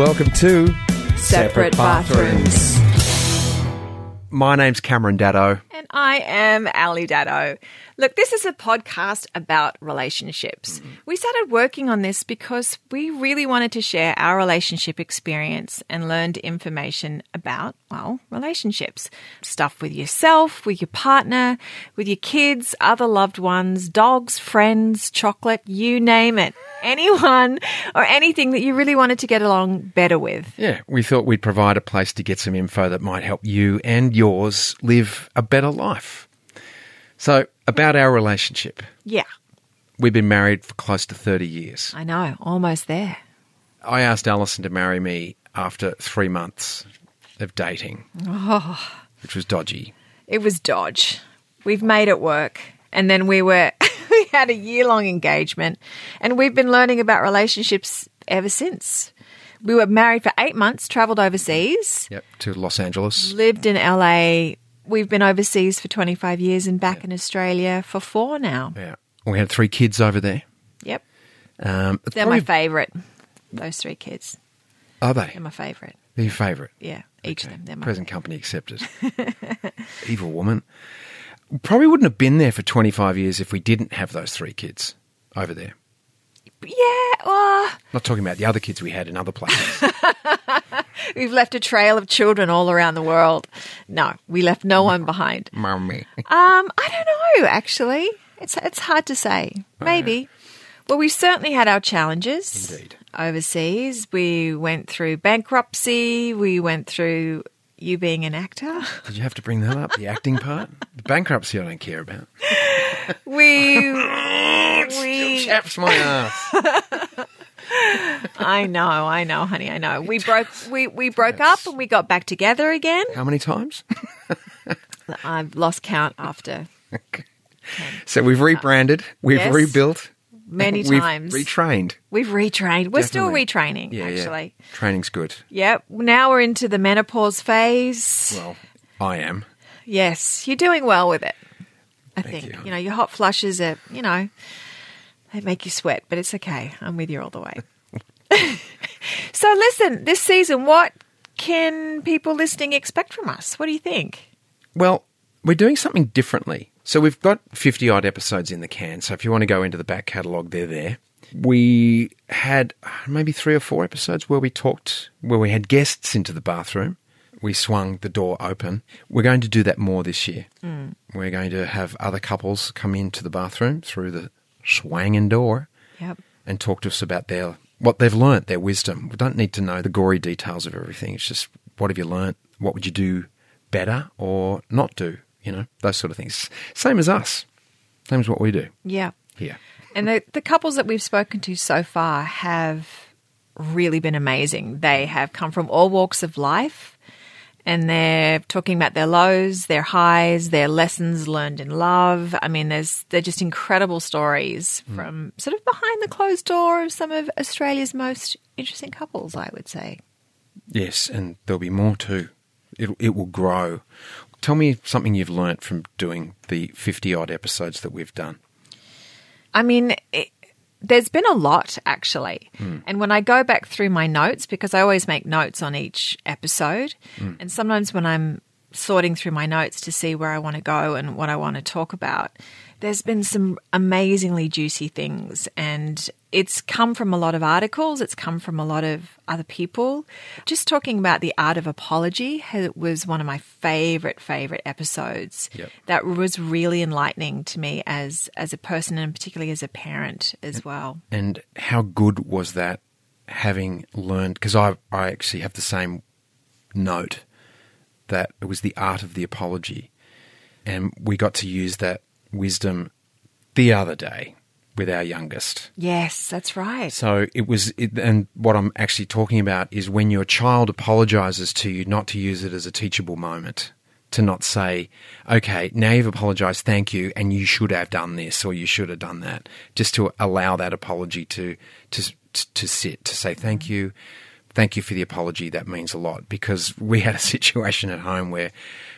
Welcome to Separate bathrooms. My name's Cameron Daddo. And I am Ali Daddo. Look, this is a podcast about relationships. Mm-hmm. We started working on this because we really wanted to share our relationship experience and learned information about, well, relationships. Stuff with yourself, with your partner, with your kids, other loved ones, dogs, friends, chocolate, you name it. Anyone or anything that you really wanted to get along better with. Yeah, we thought we'd provide a place to get some info that might help you and yours live a better life. So, about our relationship. Yeah, We've been married for close to 30 years. I know, almost there. I asked Alison to marry me after three months of dating, which was dodgy. It was Dodge. We've made it work. And then we were, we had a year long engagement and we've been learning about relationships ever since. We were married for eight months, traveled overseas, Yep, to Los Angeles. lived in LA. We've been overseas for 25 years and back in Australia for four now. Yeah. We had three kids over there. Yep. Um, They're my favourite. Those three kids. Are they? They're my favourite. They're your favourite? Yeah. Each of them. Present company accepted. Evil woman. Probably wouldn't have been there for 25 years if we didn't have those three kids over there. Yeah. Well, Not talking about the other kids we had in other places. we've left a trail of children all around the world. No, we left no one behind. Mummy. Um, I don't know. Actually, it's it's hard to say. Maybe. Well, we certainly had our challenges. Indeed. Overseas, we went through bankruptcy. We went through you being an actor. Did you have to bring that up? The acting part? The bankruptcy I don't care about. We, we. chaps my ass. I know, I know, honey. I know. We broke. We we broke up and we got back together again. How many times? I've lost count after So we've rebranded, we've Yes. rebuilt, many we've times. retrained. We've retrained. We're still Definitely. retraining. Yeah, actually. yeah. Training's good. Yep. Now we're into the menopause phase. Well, I am. Yes, you're doing well with it. I think. you. know, your hot flushes are, you know, they make you sweat, but it's okay. I'm with you all the way. so listen, this season, what can people listening expect from us? What do you think? Well, we're doing something differently. So we've got 50 odd episodes in the can. So if you want to go into the back catalogue, they're there. We had uh, maybe three or four episodes where we talked, where we had guests into the bathroom. We swung the door open. We're going to do that more this year. We're going to have other couples come into the bathroom through the swanging door Yep. and talk to us about their what they've learnt, their wisdom. We don't need to know the gory details of everything. It's just what have you learnt? What would you do better or not do? You know, those sort of things. Same as us. Same as what we do Yeah. here. And the, the couples that we've spoken to so far have really been amazing. They have come from all walks of life and they're talking about their lows, their highs, their lessons learned in love. I mean, there's they're just incredible stories mm. from sort of behind the closed door of some of Australia's most interesting couples, I would say. Yes, and there'll be more too. It, it will grow. Tell me something you've learnt from doing the 50 odd episodes that we've done. I mean, it, there's been a lot actually. Hmm. And when I go back through my notes, because I always make notes on each episode, hmm. and sometimes when I'm sorting through my notes to see where I want to go and what I want to talk about, there's been some amazingly juicy things. And it's come from a lot of articles, it's come from a lot of other people. Just talking about the art of apology was one of my favorite, favorite episodes Yep. that was really enlightening to me as as a person and particularly as a parent as well. And how good was that having learned? Because I, I actually have the same note that it was the art of the apology. And we got to use that wisdom the other day with our youngest. Yes, that's right. So it was, it, and what I'm actually talking about is when your child apologizes to you, not to use it as a teachable moment. To not say, okay, now you've apologized, thank you, and you should have done this or you should have done that. Just to allow that apology to to to sit, to say thank you, thank you for the apology. That means a lot because we had a situation at home where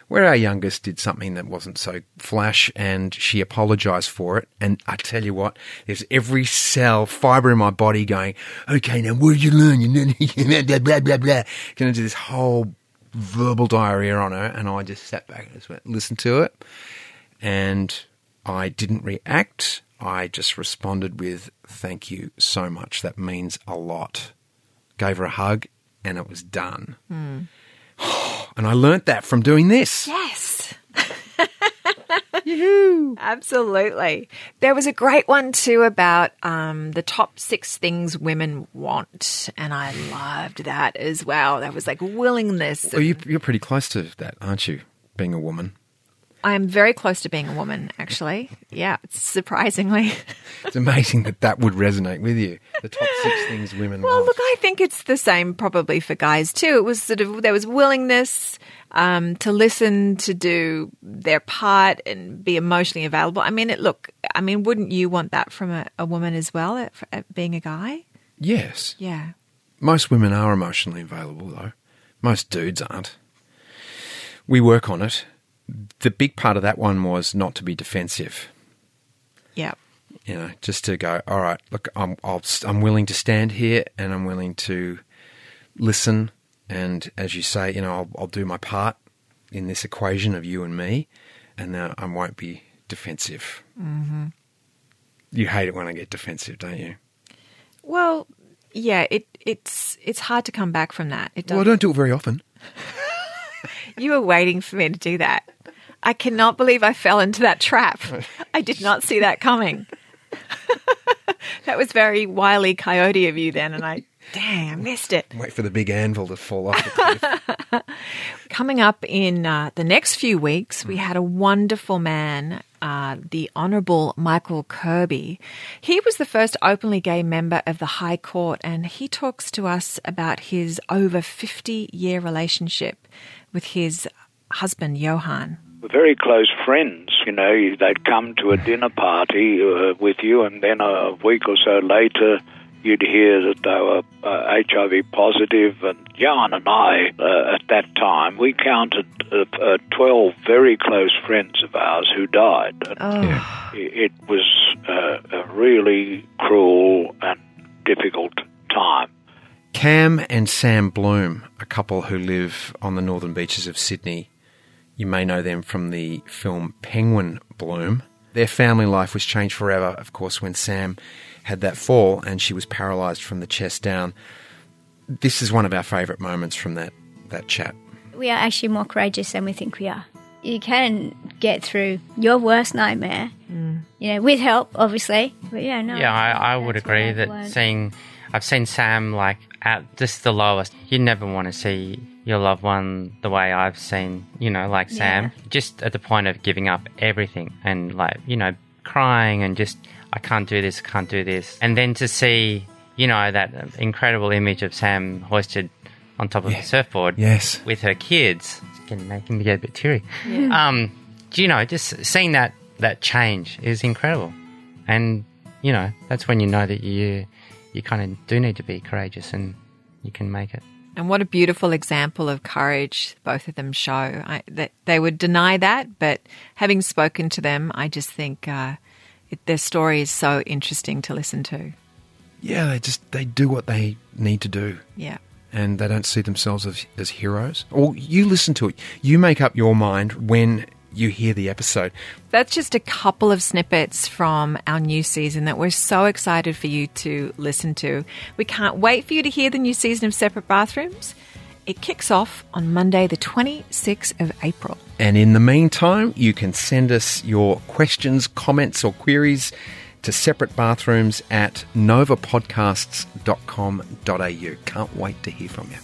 where our youngest did something that wasn't so flash and she apologized for it. And I tell you what, there's every cell, fiber in my body going, okay, now what did you learn? You know, blah, blah, blah, blah. Going to do this whole verbal diarrhea on her. And I just sat back and just went, listen to it. And I didn't react. I just responded with, thank you so much. That means a lot. Gave her a hug and it was done. And I learnt that from doing this. Yes. Absolutely. There was a great one too about um, the top six things women want, and I loved that as well. That was like willingness. Well, you, you're pretty close to that, aren't you? Being a woman. I am very close to being a woman, actually. Yeah, surprisingly. It's amazing that that would resonate with you. The top six things women Well, want. look, I think it's the same probably for guys too. It was sort of there was willingness um, to listen, to do their part, and be emotionally available. I mean, it. Look, I mean, wouldn't you want that from a, a woman as well, at, at being a guy? yes. Yeah. Most women are emotionally available, though. Most dudes aren't. We work on it. The big part of that one was not to be defensive. Yeah. You know, just to go, all right, look, I'm, I'll, I'm willing to stand here and I'm willing to listen. And as you say, you know, I'll, I'll do my part in this equation of you and me, and uh, I won't be defensive. Mm-hmm. You hate it when I get defensive, don't you? Well, yeah. It it's it's hard to come back from that. It Well, I don't do it very often. you were waiting for me to do that. I cannot believe I fell into that trap. I did not see that coming. that was very wily coyote of you then, and I, Damn, I missed it. Wait for the big anvil to fall off the cliff. Coming up in uh, the next few weeks, we had a wonderful man, uh, the Honourable Michael Kirby. He was the first openly gay member of the High Court, and he talks to us about his over 50 year relationship with his husband, Johan. Were very close friends. You know, they'd come to a dinner party uh, with you, and then a week or so later, you'd hear that they were uh, HIV positive. And Jan and I, uh, at that time, we counted uh, uh, 12 very close friends of ours who died. And Oh, it it was uh, a really cruel and difficult time. Cam and Sam Bloom, a couple who live on the northern beaches of Sydney. You may know them from the film Penguin Bloom. Their family life was changed forever, of course, when Sam had that fall and she was paralysed from the chest down. This is one of our favourite moments from that, that chat. We are actually more courageous than we think we are. You can get through your worst nightmare, mm. you know, with help, obviously. But yeah, no. Yeah, I, I would agree that learned. seeing, I've seen Sam like at just the lowest. You never want to see your loved one the way I've seen, you know, like Sam, Yeah. just at the point of giving up everything and like, you know, crying and just, I can't do this, can't do this. And then to see, you know, that incredible image of Sam hoisted on top of the surfboard Yes. with her kids. It's getting making me get a bit teary. Um, you know, just seeing that that change is incredible, and you know that's when you know that you you kind of do need to be courageous and you can make it. And what a beautiful example of courage both of them show. I, that they would deny that, but having spoken to them, I just think uh, it, their story is so interesting to listen to. Yeah, they just they do what they need to do. Yeah. and they don't see themselves as, as heroes. Or you listen to it. You make up your mind when you hear the episode. That's just a couple of snippets from our new season that we're so excited for you to listen to. We can't wait for you to hear the new season of Separate Bathrooms. It kicks off on Monday, the 26th of April. And in the meantime, you can send us your questions, comments, or queries to separate bathrooms at novapodcasts.com.au. Can't wait to hear from you.